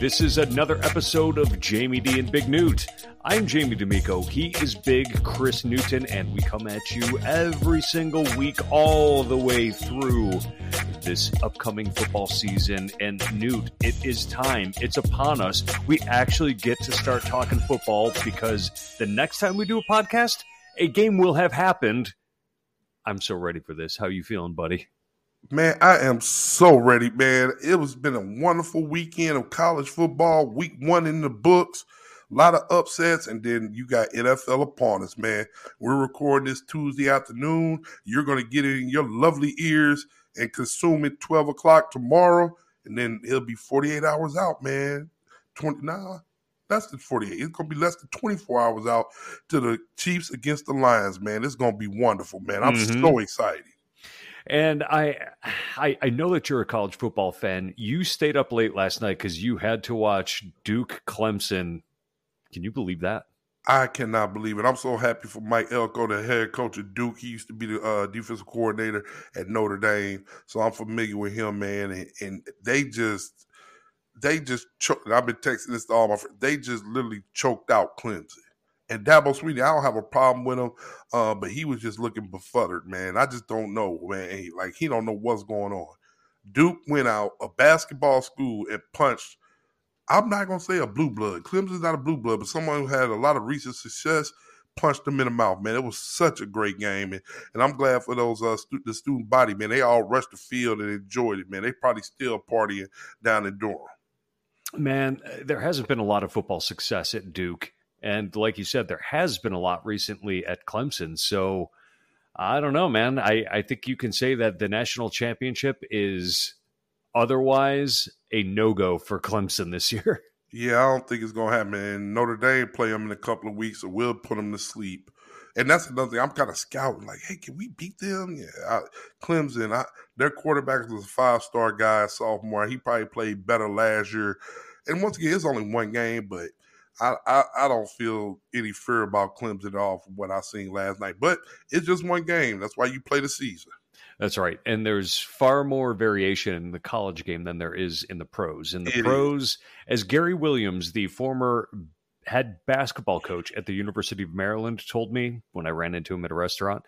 This is another episode of Jamie D and Big Newt. I'm Jamie D'Amico. He is Big Chris Newton, and we come at you every single week, all the way through this upcoming football season. And Newt, it is time. It's upon us. We actually get to start talking football because the next time we do a podcast, a game will have happened. I'm so ready for this. How you feeling, buddy? Man, I am so ready, man. It was been a wonderful weekend of college football. Week one in the books, a lot of upsets, and then you got NFL upon us, man. We're recording this Tuesday afternoon. You're going to get it in your lovely ears and consume it 12 o'clock tomorrow, and then it'll be 48 hours out, man. 20 nah, less than 48. It's going to be less than 24 hours out to the Chiefs against the Lions, man. It's going to be wonderful, man. I'm Mhm. so excited. And I, I, I know that you're a college football fan. You stayed up late last night because you had to watch Duke Clemson. Can you believe that? I cannot believe it. I'm so happy for Mike Elko, the head coach of Duke. He used to be the uh, defensive coordinator at Notre Dame, so I'm familiar with him, man. And, and they just, they just choked. I've been texting this to all my friends. They just literally choked out Clemson. And Dabo Swinney, I don't have a problem with him, uh, but he was just looking befuddled, man. I just don't know, man. Like he don't know what's going on. Duke went out a basketball school and punched I'm not gonna say a blue blood. Clemson's not a blue blood, but someone who had a lot of recent success punched them in the mouth. Man, it was such a great game, and, and I'm glad for those uh stu- the student body. Man, they all rushed the field and enjoyed it. Man, they probably still partying down in Durham. Man, there hasn't been a lot of football success at Duke. And like you said, there has been a lot recently at Clemson. So I don't know, man. I, I think you can say that the national championship is otherwise a no go for Clemson this year. Yeah, I don't think it's gonna happen. And Notre Dame play them in a couple of weeks, or we'll put them to sleep. And that's another thing. I'm kind of scouting, like, hey, can we beat them? Yeah, I, Clemson. I, their quarterback was a five star guy, sophomore. He probably played better last year. And once again, it's only one game, but I, I, I don't feel any fear about Clemson at all from what I seen last night. But it's just one game. That's why you play the season. That's right. And there's far more variation in the college game than there is in the pros. In the It is. pros, as Gary Williams, the former head basketball coach at the University of Maryland, told me when I ran into him at a restaurant,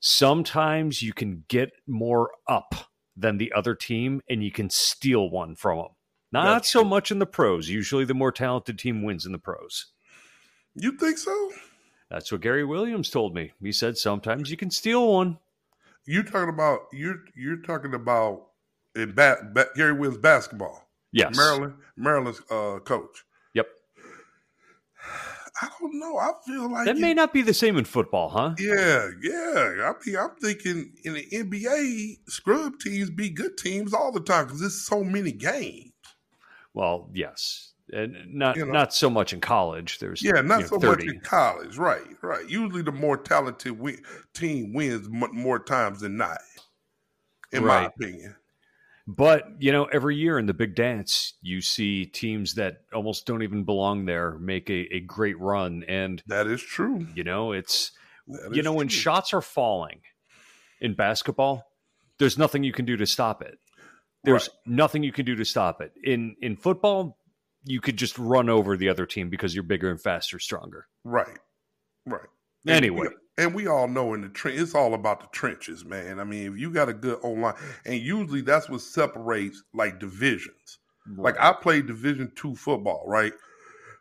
sometimes you can get more up than the other team and you can steal one from them. Not so much in the pros. Usually the more talented team wins in the pros. You think so? That's what Gary Williams told me. He said sometimes you can steal one. You're talking about you're you're talking about in ba- ba- Gary Williams basketball. Yes. Maryland, Maryland's uh, coach. Yep. I don't know. I feel like That it- may not be the same in football, huh? Yeah, yeah. I mean, I'm thinking in the NBA, scrub teams be good teams all the time because there's so many games. Well, yes, and not You know. not so much in college. There's Yeah, not you know, so 30. much in college. Right, right. Usually, the more talented win- team wins mo- more times than not. In my opinion. But you know, every year in the big dance, you see teams that almost don't even belong there make a, a great run, and That is true. you know, it's That you know when shots are falling in basketball, there's nothing you can do to stop it. There's right. nothing you can do to stop it. In in football, you could just run over the other team because you're bigger and faster, stronger. Right. Right. Anyway. And we, and we all know in the trench, it's all about the trenches, man. I mean, if you got a good online, and usually that's what separates like divisions. Right. Like I played Division two football, right?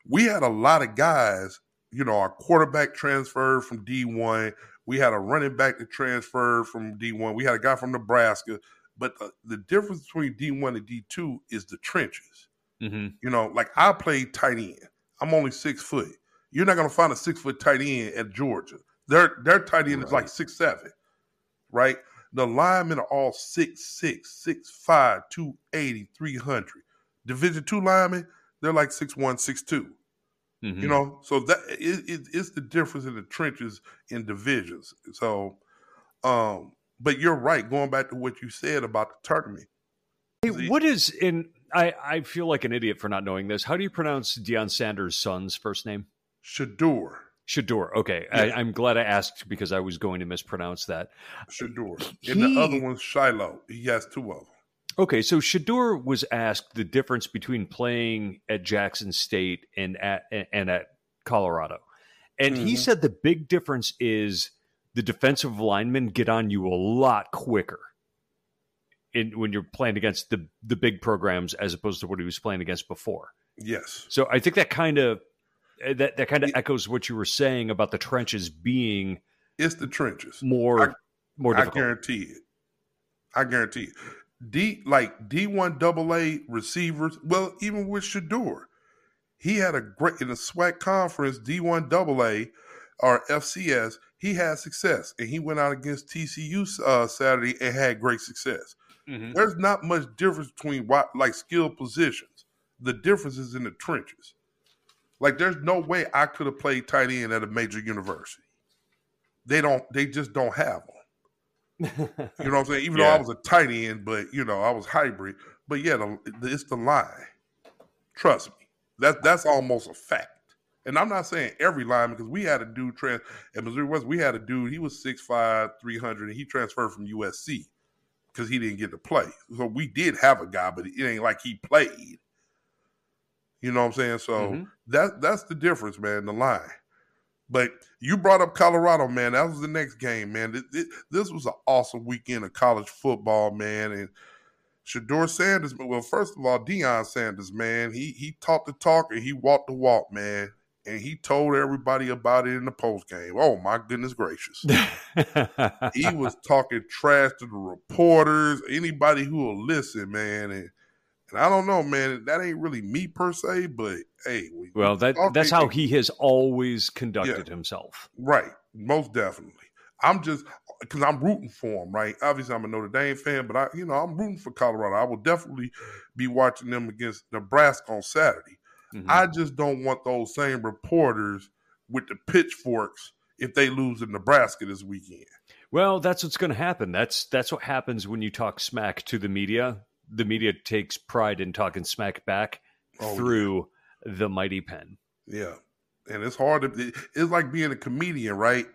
We had a lot of guys. You know, our quarterback transferred from D one. We had a running back that transferred from D one. We had a guy from Nebraska. But the, the difference between D one and D two is the trenches. Mm-hmm. You know, like I played tight end. I'm only six foot. You're not going to find a six foot tight end at Georgia. Their their tight end right. is like six seven, right? The linemen are all six six, six five, two eighty, three hundred. Division two linemen, they're like six one, six two. Mm-hmm. You know, so that it, it, it's the difference in the trenches in divisions. So, um, but you're right. Going back to what you said about the tournament. Hey, what is in? I I feel like an idiot for not knowing this. How do you pronounce Deion Sanders' son's first name? Shedeur. Shedeur. Okay, yeah. I, am glad I asked because I was going to mispronounce that. Shedeur. And the other one's Shiloh. He has two of them. Okay, so Shedeur was asked the difference between playing at Jackson State and at and at Colorado, and mm-hmm. he said the big difference is the defensive linemen get on you a lot quicker. In, when you're playing against the the big programs as opposed to what he was playing against before. Yes. So I think that kind of uh, that that kind of echoes what you were saying about the trenches being it's the trenches more I, more difficult. I guarantee it. I guarantee it. D like D one double A receivers. Well, even with Shedeur, he had a great in the SWAC conference D one double A or FCS. He had success, and he went out against TCU uh, Saturday and had great success. Mm-hmm. There's not much difference between what like skill positions. The difference is in the trenches. Like, there's no way I could have played tight end at a major university. They don't. They just don't have them. you know what I'm saying? Even yeah. though I was a tight end, but you know I was hybrid. But yeah, the, it's the line. Trust me, that's that's almost a fact. And I'm not saying every line because we had a dude trans at Missouri West. We had a dude. He was 6'5", 300, and he transferred from USC because he didn't get to play. So we did have a guy, but it ain't like he played. You know what I'm saying? So mm-hmm. that that's the difference, man. The line. But you brought up Colorado, man. That was the next game, man. It, it, this was an awesome weekend of college football, man. And Shedeur Sanders, well, first of all, Deion Sanders, man, he he talked the talk and he walked the walk, man. And he told everybody about it in the post game. Oh my goodness gracious! he was talking trash to the reporters, anybody who will listen, man. And and I don't know, man. That ain't really me per se, but hey. We, well, that that's how he has always conducted yeah, himself. Right. Most definitely. I'm just because I'm rooting for him, right? Obviously, I'm a Notre Dame fan, but I, you know, I'm rooting for Colorado. I will definitely be watching them against Nebraska on Saturday. Mm-hmm. I just don't want those same reporters with the pitchforks if they lose in Nebraska this weekend. Well, that's what's going to happen. That's that's what happens when you talk smack to the media the media takes pride in talking smack back oh, through yeah. the mighty pen. Yeah. And it's hard to it's like being a comedian, right?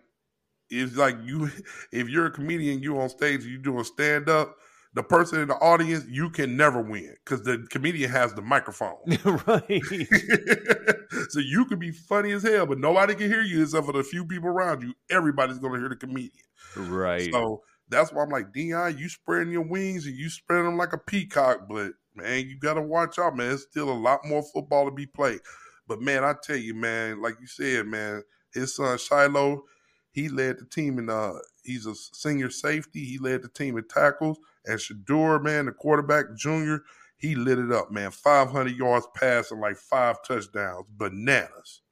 It's like you if you're a comedian, you on stage, you doing stand up, the person in the audience, you can never win because the comedian has the microphone. right. so you can be funny as hell, but nobody can hear you except for the few people around you. Everybody's gonna hear the comedian. Right. So that's why I'm like, Deion, you spreading your wings and you spreading them like a peacock, but man, you got to watch out, man. There's still a lot more football to be played. But man, I tell you, man, like you said, man, his son Shiloh, he led the team in uh he's a senior safety. He led the team in tackles. And Shedeur, man, the quarterback junior, he lit it up, man. 500 yards passing, like five touchdowns. Bananas.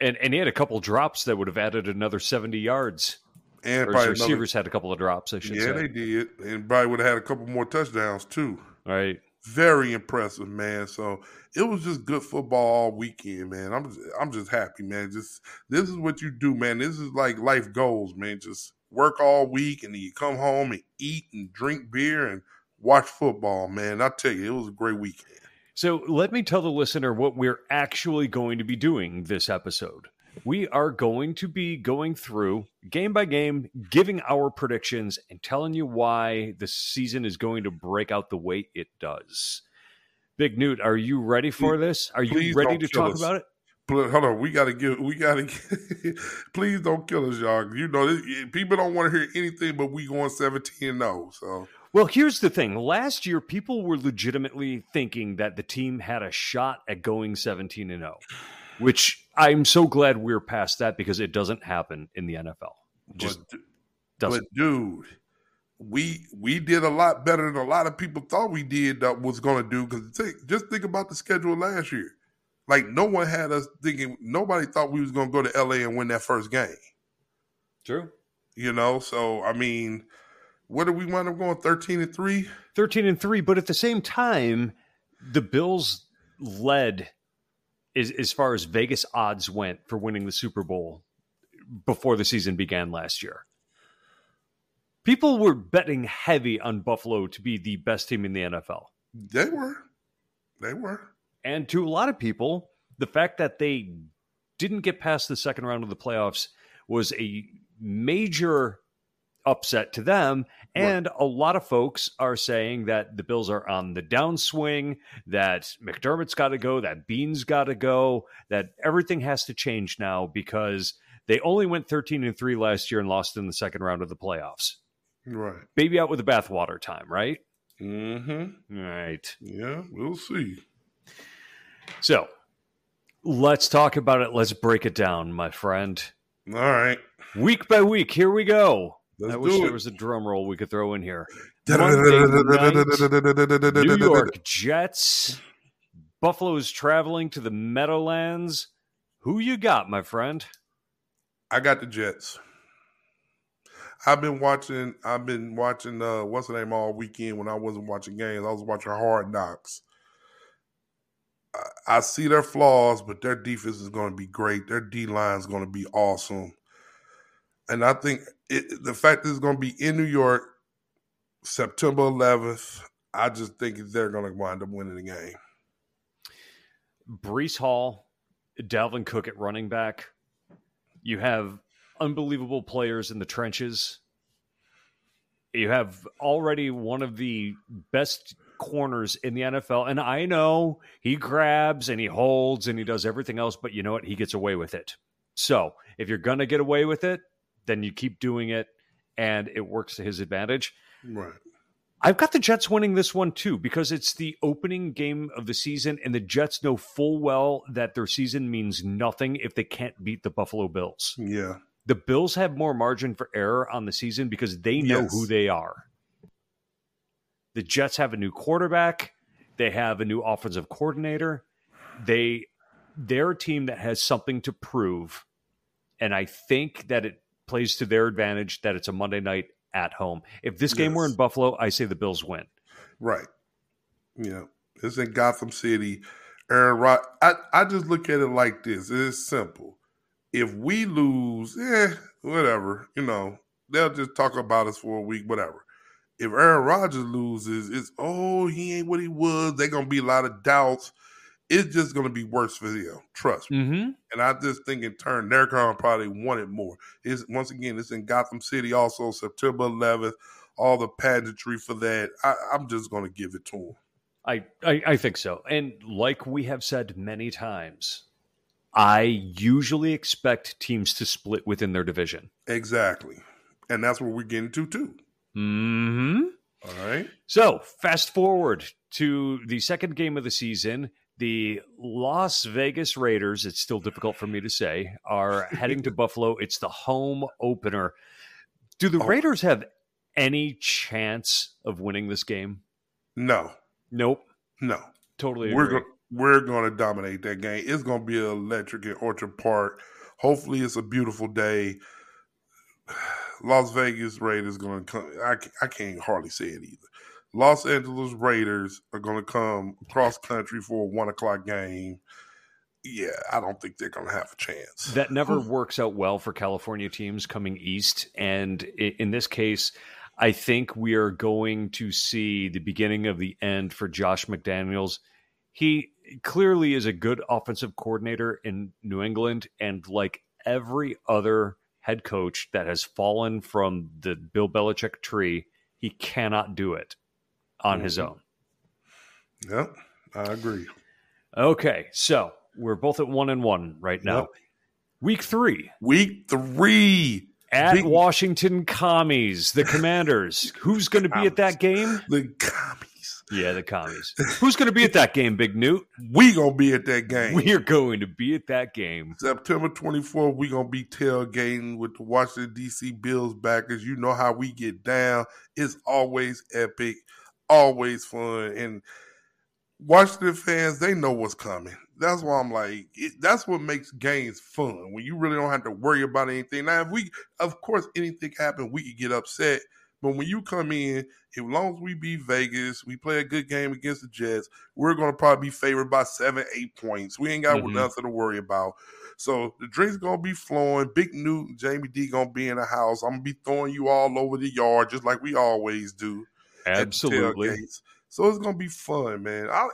And and he had a couple drops that would have added another 70 yards and probably receivers another, had a couple of drops. I should yeah, say. they did, and probably would have had a couple more touchdowns too. Right. Very impressive, man. So it was just good football all weekend, man. I'm just, I'm just happy, man. Just this is what you do, man. This is like life goals, man. Just work all week, and then you come home and eat and drink beer and watch football, man. I tell you, it was a great weekend. So let me tell the listener what we're actually going to be doing this episode. we are going to be going through game by game, giving our predictions and telling you why the season is going to break out the way it does. Big Newt, are you ready for this? Are you Please ready to talk us. about it? Hold on, we gotta give. We gotta. please don't kill us, y'all. You know, this, people don't want to hear anything, but we going seventeen and zero. So Well, here's the thing. Last year, people were legitimately thinking that the team had a shot at going 17 and 0, which I'm so glad we're past that because it doesn't happen in the NFL. Just but, doesn't. but dude, we we did a lot better than a lot of people thought we did that was going to do. Because just think about the schedule last year. Like no one had us thinking. Nobody thought we was going to go to LA and win that first game. True. You know, so I mean, what did we wind up going? Thirteen and three. 13 and 3, but at the same time, the Bills led as, as far as Vegas odds went for winning the Super Bowl before the season began last year. People were betting heavy on Buffalo to be the best team in the NFL. They were, they were. And to a lot of people, the fact that they didn't get past the second round of the playoffs was a major upset to them. And a lot of folks are saying that the Bills are on the downswing, that McDermott's got to go, that Bean's got to go, that everything has to change now because they only went 13 and 3 last year and lost in the second round of the playoffs. Right. Baby out with the bathwater time, right? Mm-hmm. Right. Yeah, we'll see. So let's talk about it. Let's break it down, my friend. All right. Week by week, here we go. Let's I wish do there was a drum roll we could throw in here. Night, New York Jets. Buffalo is traveling to the Meadowlands. Who you got, my friend? I got the Jets. I've been watching. I've been watching. Uh, what's the name all weekend when I wasn't watching games. I was watching Hard Knocks. I, see their flaws, but their defense is going to be great. Their D line is going to be awesome, and I think it, the fact that it's going to be in New York, September 11th. I just think they're going to wind up winning the game. Breece Hall, Dalvin Cook at running back. You have unbelievable players in the trenches. You have already one of the best corners in the NFL. And I know he grabs and he holds and he does everything else, but you know what? He gets away with it. So if you're going to get away with it, then you keep doing it and it works to his advantage. Right. I've got the Jets winning this one too because it's the opening game of the season, and the Jets know full well that their season means nothing if they can't beat the Buffalo Bills. Yeah. The Bills have more margin for error on the season because they know Yes. who they are. The Jets have a new quarterback, they have a new offensive coordinator. They they're a team that has something to prove. And I think that it plays to their advantage that it's a Monday night at home. If this game were in Buffalo, I say the Bills win. Right. Yeah. It's in Gotham City. Aaron Rod. I, I just look at it like this. It's simple. If we lose, eh, whatever. You know, they'll just talk about us for a week, whatever. If Aaron Rodgers loses, it's oh, he ain't what he was. They're gonna be a lot of doubts. It's just gonna be worse for them. Trust me. Mm-hmm. And I just think in turn, they're gonna probably want it more. It's once again, it's in Gotham City, also September 11th. All the pageantry for that. I, I'm just gonna give it to him. I, I, I think so. And like we have said many times, I usually expect teams to split within their division. Exactly. And that's what we're getting to too. Mm-hmm. All right. So fast forward to the second game of the season. The Las Vegas Raiders, it's still difficult for me to say, are heading to Buffalo. It's the home opener. Do the Oh. Raiders have any chance of winning this game? No, Nope. no. Totally We're agree. going we're going to dominate that game. It's going to be electric at Orchard Park. Hopefully, it's a beautiful day. Las Vegas Raiders going to come. I, I can't hardly say it either. Los Angeles Raiders are going to come cross country for a one o'clock game. Yeah, I don't think they're going to have a chance. that never hmm. works out well for California teams coming east. And in this case, I think we are going to see the beginning of the end for Josh McDaniels. he clearly is a good offensive coordinator in New England, and like every other head coach that has fallen from the Bill Belichick tree, he cannot do it on mm-hmm. his own. Yep, I agree. Okay, so we're both at one and one right now. Yep. Week three. Week three. At Big... Washington Commies, the Commanders. Who's going to be at that game? The Commies. Yeah, the commies. Who's going to be at that game, Big Newt? We gonna be at that game. We are going to be at that game. September 24th, we gonna be tailgating with the Washington D.C. Bills backers. You know how we get down. It's always epic, always fun, and Washington fans they know what's coming. That's why I'm like, it, that's what makes games fun when you really don't have to worry about anything. Now, if we, of course, anything happen, we could get upset but when you come in, as long as we beat Vegas, we play a good game against the Jets, we're going to probably be favored by seven, eight points. We ain't got mm-hmm. nothing to worry about. So the drinks gonna be flowing. Big Newt, Jamie D gonna be in the house. I'm gonna be throwing you all over the yard just like we always do. Absolutely. So it's gonna be fun, man. I, I,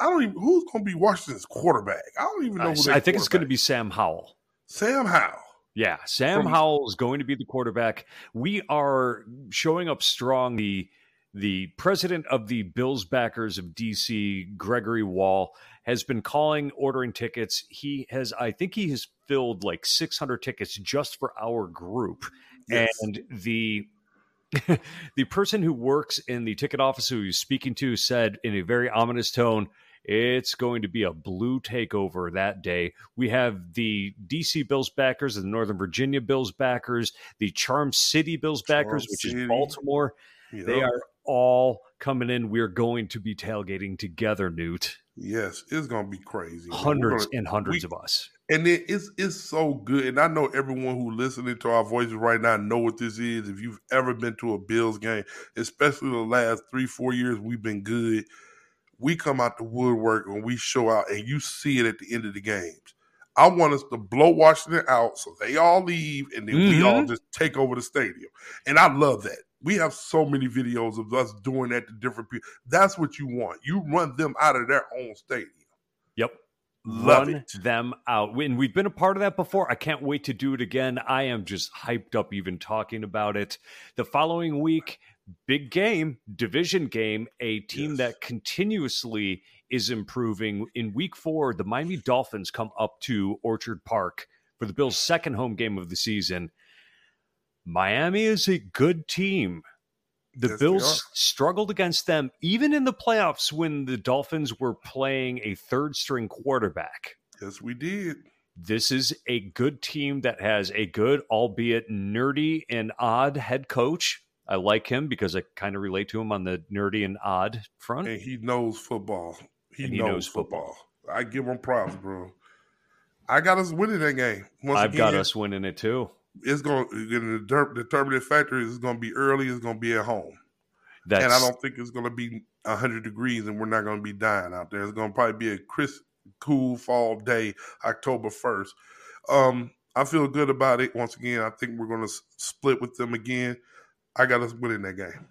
I, don't even who's gonna be Washington's quarterback. I don't even know. I, I think it's gonna be Sam Howell. Sam Howell. Yeah, Sam From, Howell is going to be the quarterback. We are showing up strong. The the president of the Bills backers of DC, Gregory Wall, has been calling, ordering tickets. He has, I think, he has filled like 600 tickets just for our group, yes. and the the person who works in the ticket office who he's speaking to said in a very ominous tone it's going to be a blue takeover that day. We have the DC Bills backers, the Northern Virginia Bills backers, the Charm City Bills backers, Charm which City. is Baltimore. Yep. They are all coming in. We're going to be tailgating together, Newt. Yes, it's going to be crazy. Hundreds gonna, and hundreds we, of us. And it, it's it's so good. And I know everyone who listening to our voices right now know what this is. If you've ever been to a Bills game, especially the last three, four years, we've been good we come out the woodwork and we show out, and you see it at the end of the games. I want us to blow Washington out so they all leave and then mm-hmm. we all mm-hmm. just take over the stadium. And I love that. We have so many videos of us doing that to different people. That's what you want. You run them out of their own stadium. Yep. Love run it. them out. And we've been a part of that before. I can't wait to do it again. I am just hyped up even talking about it. The following week, big game, division game, a team yes. that continuously is improving. In week four, the Miami Dolphins come up to Orchard Park for the Bills' second home game of the season. Miami is a good team. The yes, Bills struggled against them even in the playoffs when the Dolphins were playing a third string quarterback. Yes, we did. This is a good team that has a good, albeit nerdy and odd head coach I like him because I kind of relate to him on the nerdy and odd front. And he knows football. He, he knows, knows football. football. I give him props, bro. I got us winning that game. Once I've again, got us winning it too. It's going to the determinative factor is going to be early. It's going to be at home, That's, and I don't think it's going to be hundred degrees, and we're not going to be dying out there. It's going to probably be a crisp, cool fall day, October first. Um, I feel good about it. Once again, I think we're going to split with them again. I got us winning that game.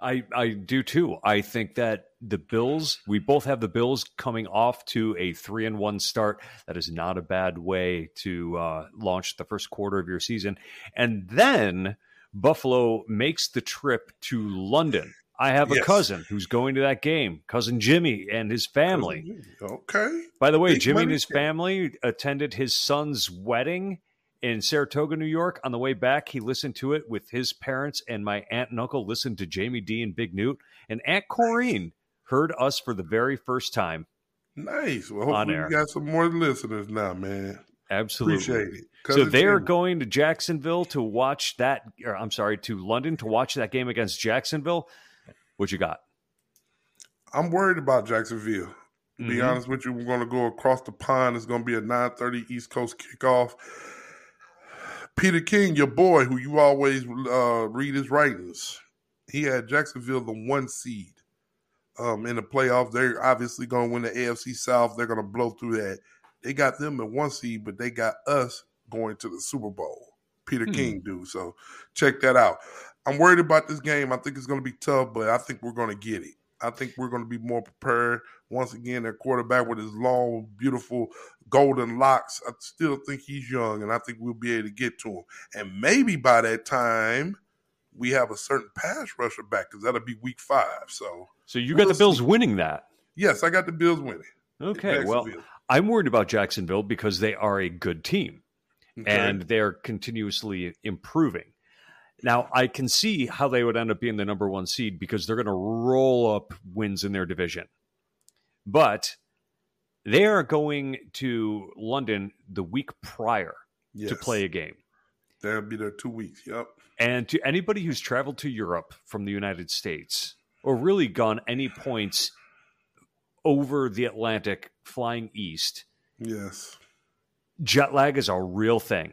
I, I do too. I think that the Bills, we both have the Bills coming off to a three and one start. That is not a bad way to uh, launch the first quarter of your season. And then Buffalo makes the trip to London. I have a yes. cousin who's going to that game, cousin Jimmy and his family. Okay. By the way, Big Jimmy and his family attended his son's wedding in Saratoga, New York. On the way back, he listened to it with his parents, and my aunt and uncle listened to Jamie D and Big Newt. And Aunt Corrine heard us for the very first time. Nice. Well, hopefully, we got some more listeners now, man. Absolutely. Appreciate it. So they are going to Jacksonville to watch that, or I'm sorry, to London to watch that game against Jacksonville. What you got? I'm worried about Jacksonville. To mm-hmm. be honest with you, we're going to go across the pond. It's going to be a 9:30 East Coast kickoff. Peter King, your boy, who you always uh, read his writings, he had Jacksonville the one seed um, in the playoffs. They're obviously going to win the AFC South. They're going to blow through that. They got them at one seed, but they got us going to the Super Bowl. Peter hmm. King do so. Check that out. I'm worried about this game. I think it's going to be tough, but I think we're going to get it. I think we're going to be more prepared. Once again, their quarterback with his long, beautiful golden locks. I still think he's young, and I think we'll be able to get to him. And maybe by that time, we have a certain pass rusher back because that'll be week five. So, so you got we'll the Bills see. winning that. Yes, I got the Bills winning. Okay, well, I'm worried about Jacksonville because they are a good team okay. and they're continuously improving. Now, I can see how they would end up being the number one seed because they're going to roll up wins in their division. But they are going to London the week prior yes. to play a game. They'll be there two weeks. Yep. And to anybody who's traveled to Europe from the United States or really gone any points over the Atlantic flying east. Yes. Jet lag is a real thing.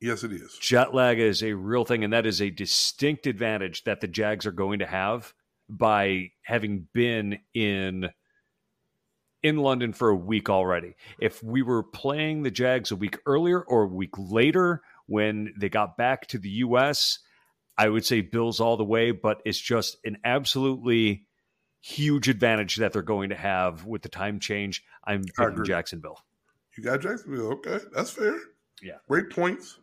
Yes, it is. Jet lag is a real thing, and that is a distinct advantage that the Jags are going to have by having been in in London for a week already. If we were playing the Jags a week earlier or a week later when they got back to the US, I would say Bills all the way, but it's just an absolutely huge advantage that they're going to have with the time change. I'm picking Jacksonville. You got Jacksonville. Okay, that's fair. Yeah. Great points.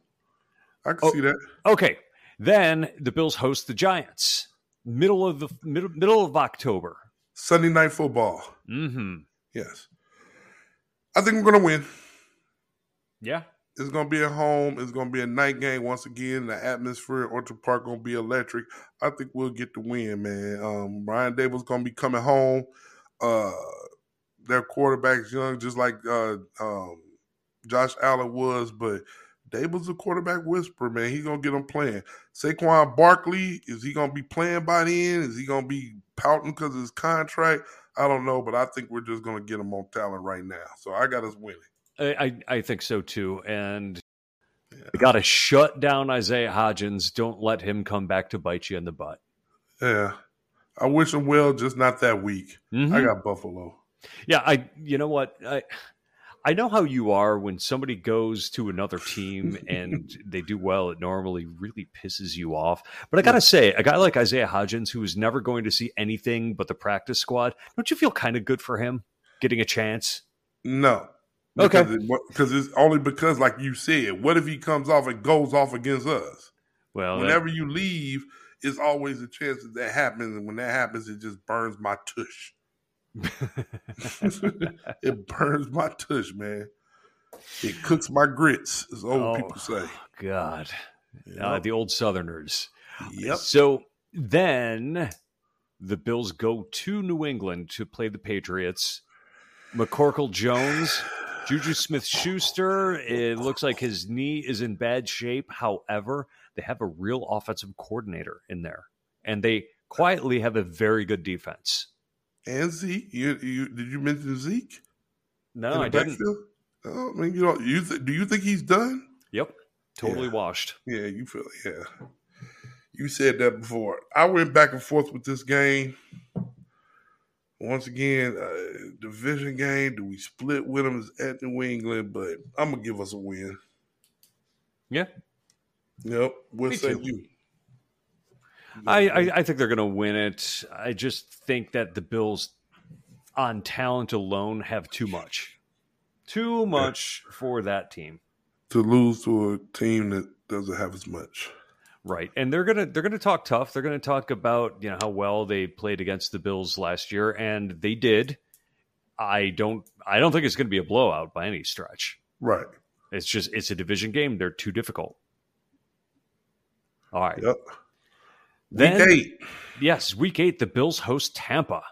I can oh, see that. Okay. Then the Bills host the Giants. Middle of the middle middle of October. Sunday night football. Mm-hmm. Yes. I think we're gonna win. Yeah. It's gonna be a home. It's gonna be a night game once again. The atmosphere at Orchard Park gonna be electric. I think we'll get the win, man. Um, Brian Daboll's gonna be coming home. Uh, their quarterback's young, just like uh, um, Josh Allen was, but Daboll's a quarterback whisperer, man. He's gonna get them playing. Saquon Barkley, is he gonna be playing by the end? Is he gonna be pouting because of his contract? I don't know, but I think we're just gonna get him on talent right now. So I got us winning. I, I think so too. And yeah. got to shut down Isaiah Hodgins. Don't let him come back to bite you in the butt. Yeah. I wish him well, just not that week. Mm-hmm. I got Buffalo. Yeah, I you know what? I I know how you are when somebody goes to another team and they do well, it normally really pisses you off. But I gotta say, a guy like Isaiah Hodgins, who is never going to see anything but the practice squad, don't you feel kind of good for him getting a chance? No, Okay. Because it, it's only because, like you said, what if he comes off and goes off against us? Well, whenever that... you leave, it's always a chance that that happens, and when that happens, it just burns my tush. it burns my tush, man. It cooks my grits, as old oh, people say. God, uh, the old Southerners. Yep. So then the Bills go to New England to play the Patriots. McCorkle Jones Juju Smith Schuster, it looks like his knee is in bad shape. However, they have a real offensive coordinator in there, and they quietly have a very good defense. And Zeke, you, you did you mention Zeke? No, I didn't. Oh, I mean, you know, you th- do you think he's done? Yep, totally yeah. washed. Yeah, you feel yeah. You said that before. I went back and forth with this game once again, uh, division game. Do we split with them at New England? But I'm gonna give us a win. Yeah. Yep. What say you? I, I, I think they're going to win it. I just think that the Bills, on talent alone, have too much, too much for that team to lose to a team that doesn't have as much. Right. And they're going to they're going to talk tough. They're going to talk about, you know, how well they played against the Bills last year and they did. I don't I don't think it's going to be a blowout by any stretch. Right. It's just it's a division game. They're too difficult. All right. Yep. Then, week eight. Yes, week eight. The Bills host Tampa.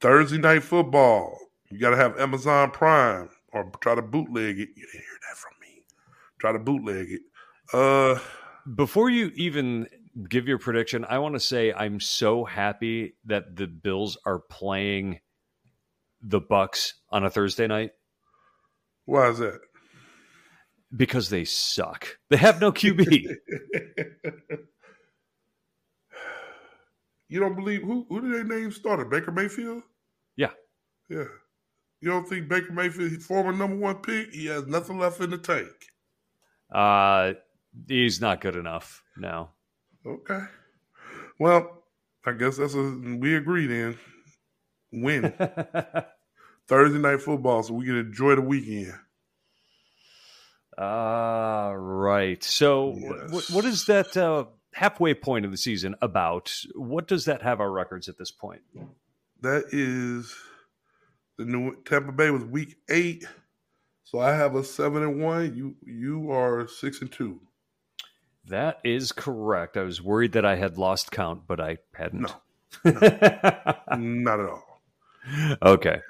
Thursday night football. You got to have Amazon Prime or try to bootleg it. You didn't hear that from me. Try to bootleg it. Uh, before you even give your prediction, I want to say I'm so happy that the Bills are playing the Bucks on a Thursday night. Why is that? Because they suck. They have no QB. you don't believe who? Who did they name starter? Baker Mayfield. Yeah. Yeah. You don't think Baker Mayfield, former number one pick, he has nothing left in the tank? Uh, He's not good enough. now. Okay. Well, I guess that's a we agree then. win. Thursday night football, so we can enjoy the weekend. Uh, right. So, yes. what, what is that uh, halfway point of the season about? What does that have our records at this point? That is the new Tampa Bay was week eight, so I have a seven and one. You you are six and two. That is correct. I was worried that I had lost count, but I hadn't. No, no not at all. Okay.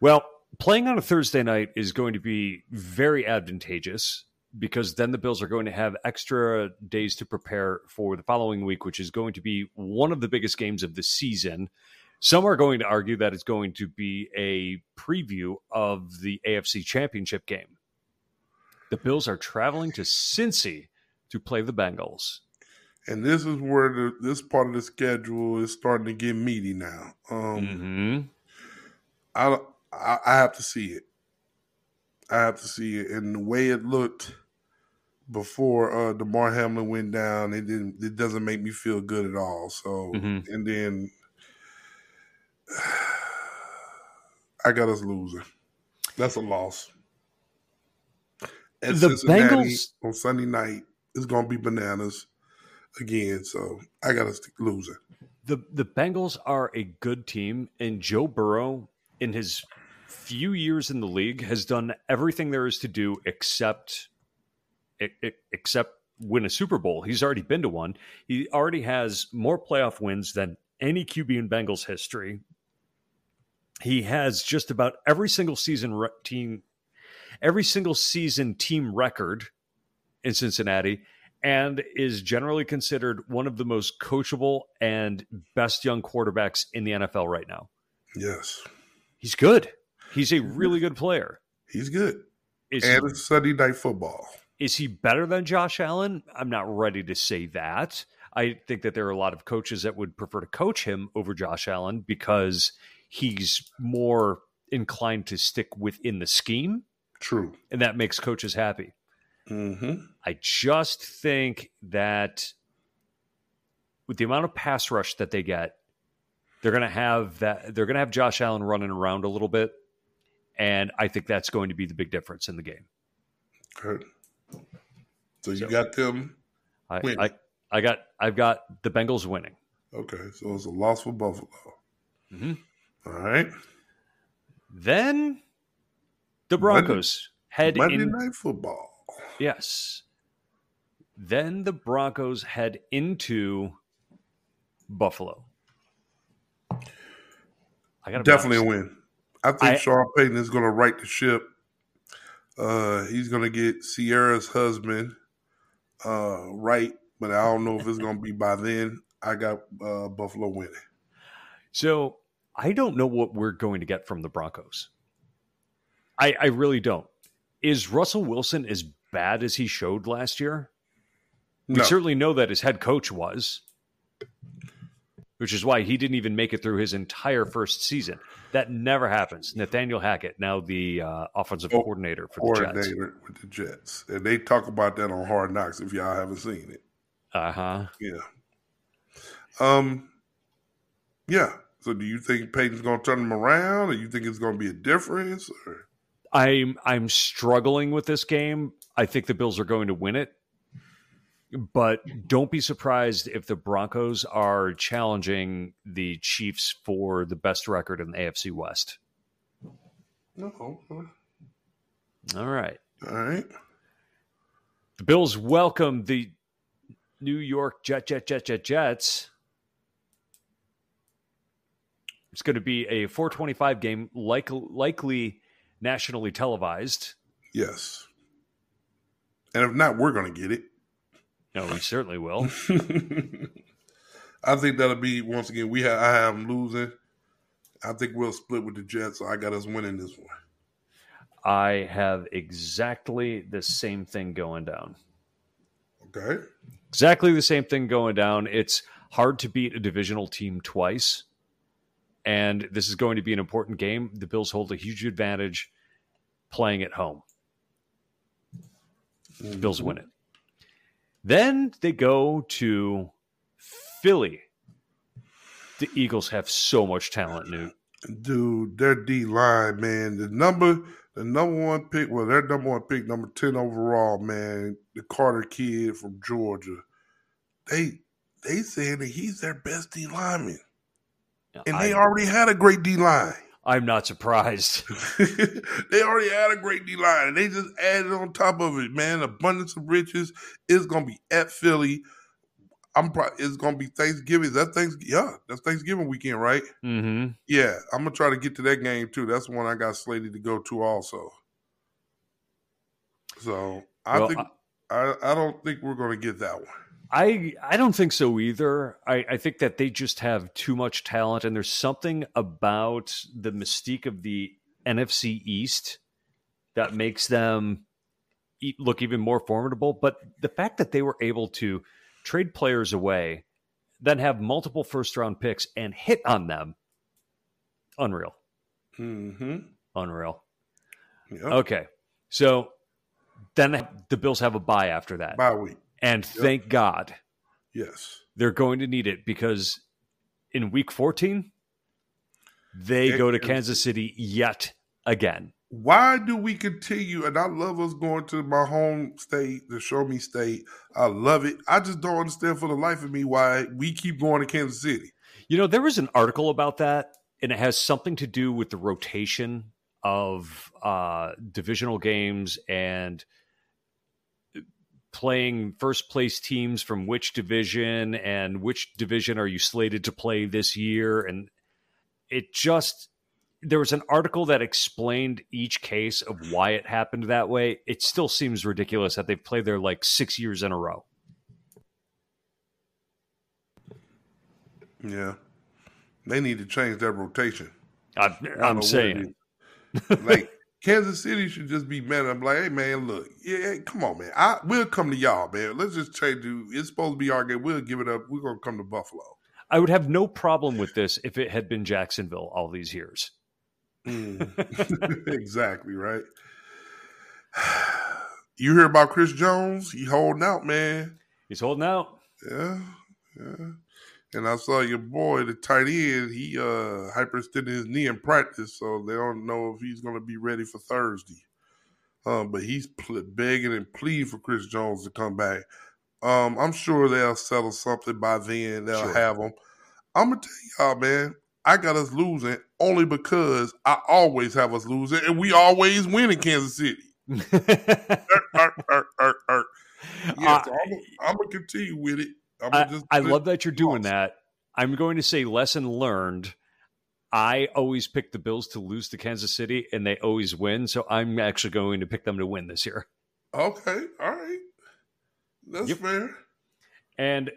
Well, playing on a Thursday night is going to be very advantageous because then the Bills are going to have extra days to prepare for the following week, which is going to be one of the biggest games of the season. Some are going to argue that it's going to be a preview of the AFC Championship game. The Bills are traveling to Cincy to play the Bengals. And this is where the, this part of the schedule is starting to get meaty now. Um, mm-hmm. I, I I have to see it. I have to see it, and the way it looked before uh Damar Hamlin went down, it didn't. It doesn't make me feel good at all. So, mm-hmm. and then I got us losing. That's a loss. And the Cincinnati Bengals on Sunday night is going to be bananas again. So I got us losing. The the Bengals are a good team, and Joe Burrow in his few years in the league has done everything there is to do except except win a Super Bowl. He's already been to one. He already has more playoff wins than any QB in Bengals history. He has just about every single season re- team every single season team record in Cincinnati and is generally considered one of the most coachable and best young quarterbacks in the NFL right now. Yes. He's good. He's a really good player. He's good. Is and he, it's Sunday night football. Is he better than Josh Allen? I'm not ready to say that. I think that there are a lot of coaches that would prefer to coach him over Josh Allen because he's more inclined to stick within the scheme. True. And that makes coaches happy. Mm-hmm. I just think that with the amount of pass rush that they get, they're going to have that. They're going to have Josh Allen running around a little bit, and I think that's going to be the big difference in the game. Good. So you so, got them. I, I, I got I've got the Bengals winning. Okay, so it's a loss for Buffalo. Mm-hmm. All right. Then the Broncos Monday, head Monday in, Night Football. Yes. Then the Broncos head into Buffalo. I got definitely a win. I think I, Sean Payton is going to right the ship. Uh, he's going to get Ciara's husband uh, right, but I don't know if it's going to be by then. I got uh, Buffalo winning. So I don't know what we're going to get from the Broncos. I, I really don't. Is Russell Wilson as bad as he showed last year? We no. certainly know that his head coach was which is why he didn't even make it through his entire first season. That never happens. Nathaniel Hackett, now the uh, offensive oh, coordinator for coordinator the Jets. with the Jets, and they talk about that on Hard Knocks. If y'all haven't seen it, uh huh. Yeah. Um. Yeah. So, do you think Payton's going to turn them around, or you think it's going to be a difference? Or? I'm I'm struggling with this game. I think the Bills are going to win it but don't be surprised if the Broncos are challenging the Chiefs for the best record in the AFC West. No. All right. All right. The Bills welcome the New York Jet Jet Jet Jet Jets. It's going to be a 425 game, like, likely nationally televised. Yes. And if not, we're going to get it. No, we certainly will. I think that'll be once again. We have I have them losing. I think we'll split with the Jets. So I got us winning this one. I have exactly the same thing going down. Okay. Exactly the same thing going down. It's hard to beat a divisional team twice. And this is going to be an important game. The Bills hold a huge advantage playing at home. Mm-hmm. Bills win it. Then they go to Philly. The Eagles have so much talent, Newt. Dude, their D line, man. The number, the number one pick, well, their number one pick, number ten overall, man. The Carter kid from Georgia. They they said that he's their best D lineman, and they I, already had a great D line. I'm not surprised. they already had a great D line, and they just added on top of it, man. Abundance of riches is gonna be at Philly. I'm probably it's gonna be Thanksgiving. That Thanksgiving? Yeah, that's Thanksgiving weekend, right? hmm Yeah, I'm gonna try to get to that game too. That's the one I got slated to go to also. So I Well, think I, I don't think we're gonna get that one. I I don't think so either. I, I think that they just have too much talent, and there's something about the mystique of the NFC East that makes them look even more formidable. But the fact that they were able to trade players away, then have multiple first round picks and hit on them, unreal, Mm-hmm. unreal. Yep. Okay, so then the Bills have a buy after that, Bye week. And thank God. Yes. they're going to need it because in week 14 they Yeah, go to Kansas Kansas City yet again. Why do we continue? And I love us going to my home state, the show me state. I love it. I just don't understand for the life of me why we keep going to Kansas City. You know, there was an article about that and it has something to do with the rotation of uh divisional games and playing first place teams from which division and which division are you slated to play this year? And it just there was an article that explained each case of why it happened that way. It still seems ridiculous that they've played there like 6 years in a row. Yeah. They need to change that rotation. I, I don't know i'm saying. like Kansas City should just be mad. I'm like, hey man, look, yeah, come on, man. I we'll come to y'all, man. Let's just change it. It's supposed to be our game. We'll give it up. We're gonna come to Buffalo. I would have no problem with this if it had been Jacksonville all these years. Mm. exactly right. You hear about Chris Jones? He holding out, man. He's holding out. Yeah, yeah. And I saw your boy, the tight end. He uh hyperextended his knee in practice, so they don't know if he's going to be ready for Thursday. Um, but he's pl- begging and pleading for Chris Jones to come back. Um, I'm sure they'll settle something by then. They'll Sure. have him. I'm gonna tell y'all, man. I got us losing only because I always have us losing, and we always win in Kansas City. Arr, arr, arr. Yeah, so I'm, I'm gonna continue with it. I, just I love that you're doing lost. that. I'm going to say lesson learned. I always pick the Bills to lose to Kansas City, and they always win. So I'm actually going to pick them to win this year. Okay, all right, that's Yep. fair. And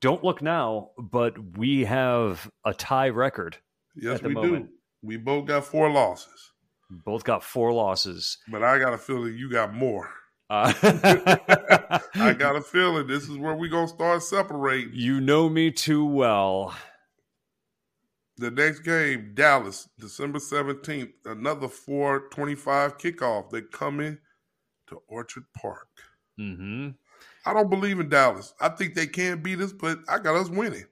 don't look now, but we have a tie record. Yes, we moment. do. We both got four losses, Both got four losses. but I got a feeling you got more. Uh, I got a feeling this is where we're gonna start separating. you know me too well. The next game, Dallas, December seventeenth, another four twenty-five kickoff. They coming to Orchard Park. hmm I don't believe in Dallas. I think they can beat us, but I got us winning.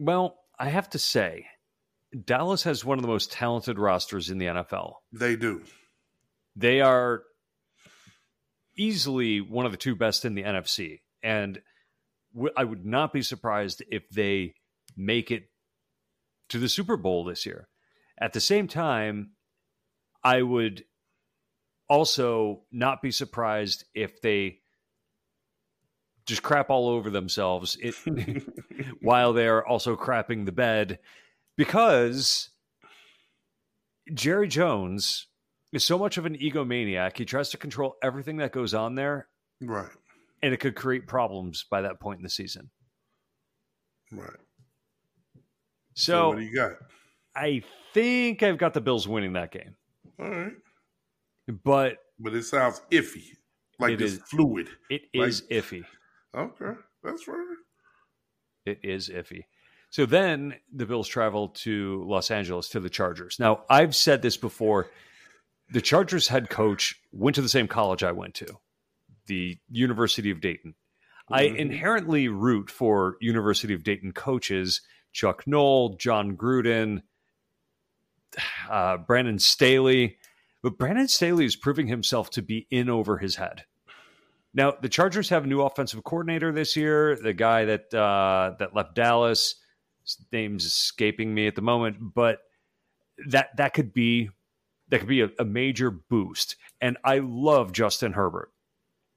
Well, I have to say, Dallas has one of the most talented rosters in the NFL. They do. They are easily one of the two best in the NFC. And w- I would not be surprised if they make it to the Super Bowl this year. At the same time, I would also not be surprised if they just crap all over themselves it, while they're also crapping the bed because Jerry Jones is so much of an egomaniac. He tries to control everything that goes on there, right, and it could create problems by that point in the season. right. So what do you got? I think I've got the Bills winning that game, All right, but but it sounds iffy, like It it's is. fluid. it Like- is iffy. Okay, that's right. It is iffy. So then the Bills travel to Los Angeles to the Chargers. Now, I've said this before. The Chargers head coach went to the same college I went to, the University of Dayton. I Mhm. inherently root for University of Dayton coaches, Chuck Noll, Jon Gruden. uh, Brandon Staley, but Brandon Staley is proving himself to be in over his head. Now the Chargers have a new offensive coordinator this year. The guy that uh, that left Dallas, his name's escaping me at the moment, but that that could be that could be a, a major boost. And I love Justin Herbert,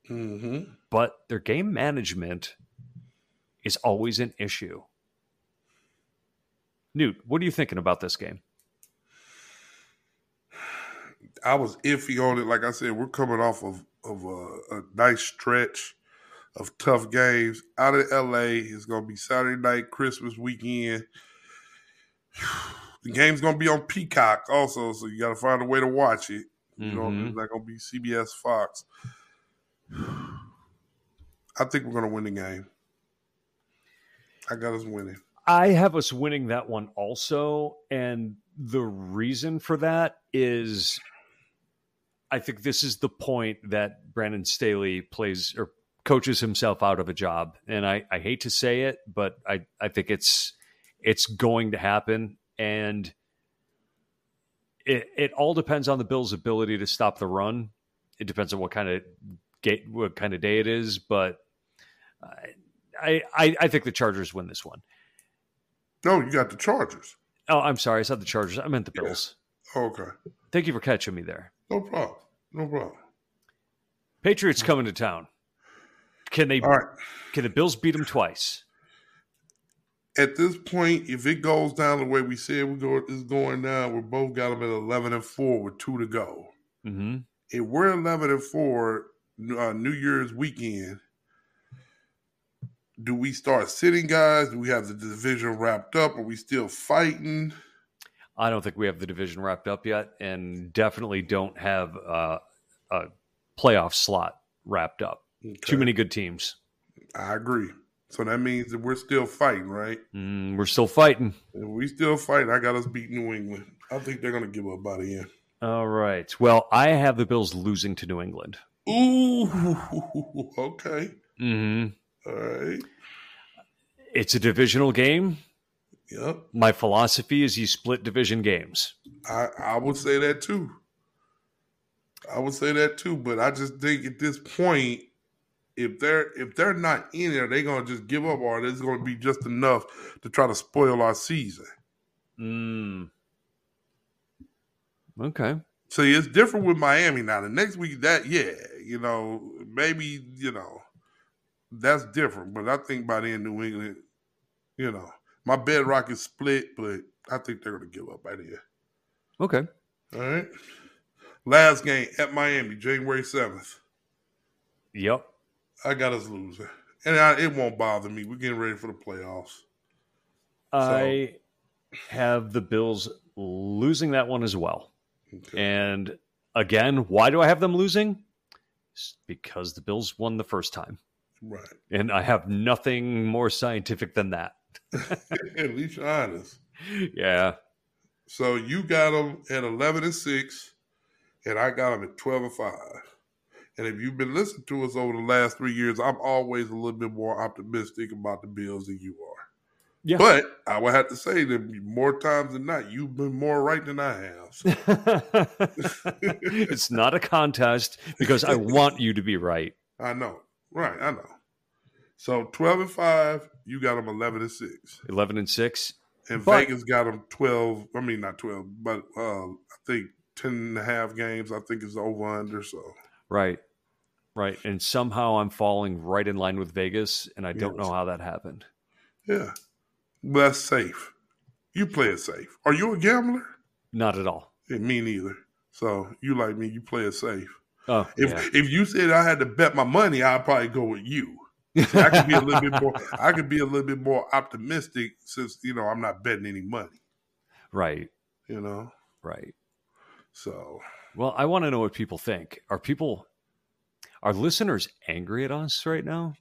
Mm-hmm. but their game management is always an issue. Newt, what are you thinking about this game? I was iffy on it. Like I said, we're coming off of of a, a nice stretch of tough games out of LA. It's gonna be Saturday night, Christmas weekend. The game's gonna be on Peacock also, so you got to find a way to watch it. You know, Mhm. it's not gonna be CBS Fox. I think we're gonna win the game. I got us winning. I have us winning that one also. And the reason for that is I think this is the point that Brandon Staley plays or coaches himself out of a job. And I, I hate to say it, but I, I think it's it's going to happen. And it it all depends on the Bills' ability to stop the run. It depends on what kind of gate what kind of day it is, but I I, I think the Chargers win this one. No, you got the Chargers. Oh, I'm sorry. I said the Chargers. I meant the Yeah. Bills. Okay, Thank you for catching me there. no problem. No problem. Patriots coming to town. Can they? Right. Can the Bills beat them twice? At this point, if it goes down the way we said we go is going down, we both got them at eleven and four with two to go. Mm-hmm. If we're eleven and four, uh, New Year's weekend, do we start sitting guys? Do we have the division wrapped up? Are we still fighting? I don't think we have the division wrapped up yet, and definitely don't have uh, a playoff slot wrapped up. Okay. Too many good teams. I agree. So that means that we're still fighting, right? Mm, we're still fighting. If we still fighting, I got us beat New England. I think they're gonna give up by the end. All right. Well, I have the Bills losing to New England. Ooh, okay. Mm-hmm. All right. It's a divisional game. Yep. My philosophy is you split division games. I, I would say that too. I would say that too, but I just think at this point, if they're if they're not in there, they're gonna just give up, or it's gonna be just enough to try to spoil our season. Mm. Okay. See, it's different with Miami now. The next week, that yeah, you know, maybe you know, that's different. But I think by then, New England, you know, my bedrock is split, but I think they're gonna give up by then. Okay. All right. Last game at Miami, January seventh. Yep. I got us losing, and I, it won't bother me. We're getting ready for the playoffs. I have the Bills losing that one as well. Okay. And again, why do I have them losing? It's because the Bills won the first time. Right. And I have nothing more scientific than that. at least you're honest. Yeah. So you got them at eleven and six, and I got them at twelve and five. And if you've been listening to us over the last three years, I'm always a little bit more optimistic about the Bills than you are. Yeah. But I would have to say that more times than not, you've been more right than I have. So it's not a contest because I want you to be right. I know. Right, I know. So twelve and five, you got them eleven and six. 11 and 6. And But- Vegas got them 12. I mean, not 12, but uh, I think 10 and a half games. I think is over under. So, Right. Right. And somehow I'm falling right in line with Vegas, and I don't Yes. know how that happened. yeah. But that's safe. You play it safe. Are you a gambler? Not at all. Yeah, me neither. So, you like me, you play it safe. Oh, If yeah. if you said I had to bet my money, I'd probably go with you. I could be a little bit more I could be a little bit more optimistic since, you know, I'm not betting any money, right. you know. Right. So, Well, I want to know what people think. Are people, are listeners angry at us right now?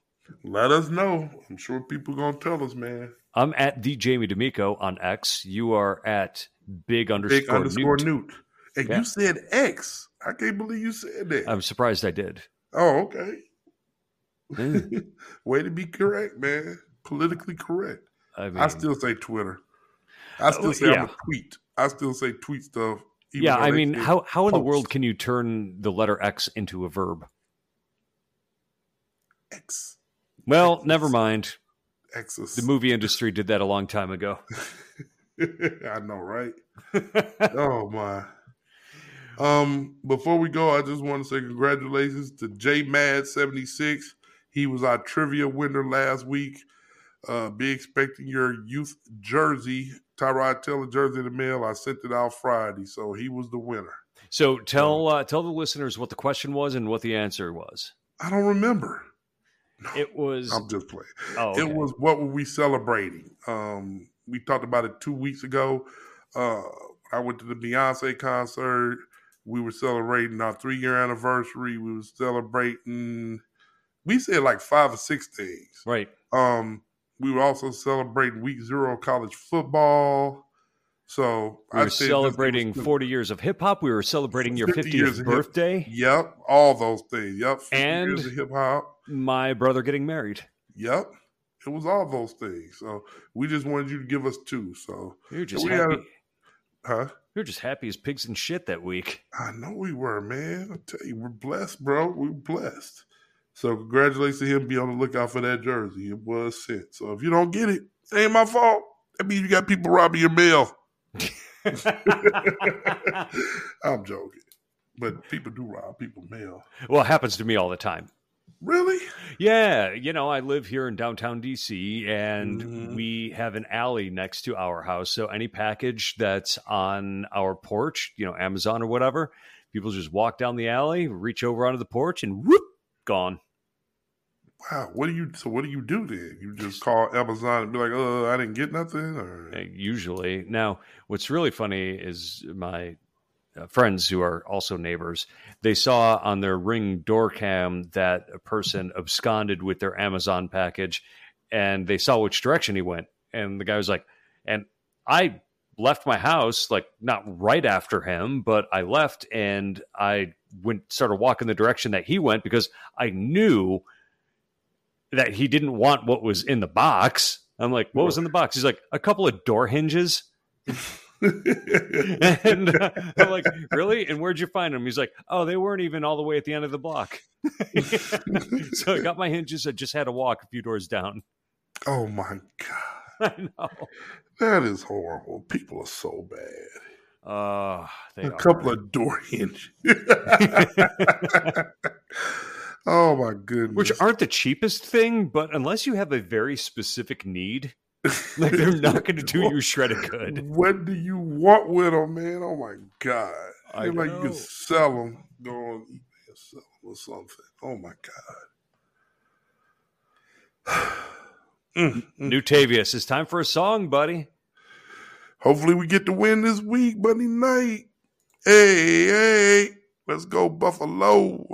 let us know. I'm sure people going to tell us, man. I'm at the Jamie D'Amico on X. You are at big underscore, Big underscore Newt. Newt. And Yeah. you said X. I can't believe you said that. I'm surprised I did. oh, okay. Yeah. Hmm. Way to be correct, man. Politically correct. I mean, I still say Twitter. I still say I'm a tweet. I still say tweet stuff. even Yeah, I mean, how how in the world can you turn the letter X into a verb? X Well, never mind. X's. The movie industry did that a long time ago. I know, right? oh my. Um, before we go, I just want to say congratulations to J Mad seventy six. He was our trivia winner last week. Uh, be expecting your youth jersey, Tyrod Taylor jersey in the mail. I sent it out Friday, so he was the winner. so tell uh, tell the listeners what the question was and what the answer was. I don't remember. It was I'm just playing. oh, okay. It was what were we celebrating? Um, we talked about it two weeks ago. Uh, I went to the Beyonce concert. We were celebrating our three year anniversary. We were celebrating. We said like five or six things. right. Um, we were also celebrating week zero of college football. So We were celebrating was- 40 years of hip hop. We were celebrating your 50 years 50th of hip- birthday. Yep, all those things. Yep, 50 And- years of hip hop. My brother getting married. Yep, it was all those things. So we just wanted you to give us two. So, were just happy. had huh? were just happy as pigs and shit that week. I know we were, man. I tell you, we're blessed, bro. We're blessed. So congratulations to him. Be on the lookout for that jersey. It was sent. So if you don't get it, it ain't my fault. That means you got people robbing your mail. I'm joking. But people do rob people mail. well, it happens to me all the time. Really? Yeah, you know, I live here in downtown DC and Mhm. we have an alley next to our house. So any package that's on our porch, you know, Amazon or whatever, people just walk down the alley, reach over onto the porch and whoop, gone. Wow. What do you so what do you do then? You just call Amazon and be like, uh, I didn't get nothing or uh, Usually. Now, what's really funny is my uh, friends who are also neighbors, they saw on their ring door cam that a person absconded with their Amazon package and they saw which direction he went. And the guy was like, and I left my house, like not right after him, but I left and I went, started walking the direction that he went because I knew that he didn't want what was in the box. I'm like, what was in the box? He's like, a couple of door hinges. and uh, I'm like, really? And where'd you find them? He's like, oh, they weren't even all the way at the end of the block. so I got my hinges. I just had to walk a few doors down. Oh my god. I know. That is horrible. People are so bad. Uh, a couple of door hinges. Oh my goodness. which aren't the cheapest thing, but unless you have a very specific need, like they're not going to do you shred shredded good. What do you want with them, man? Oh my god! I Seem like you can sell them. Go on eBay sell them or something. Oh my god! Mm, mm. Newtavius, it's time for a song, buddy. Hopefully, we get to win this week, buddy. Night. Hey, hey, let's go Buffalo.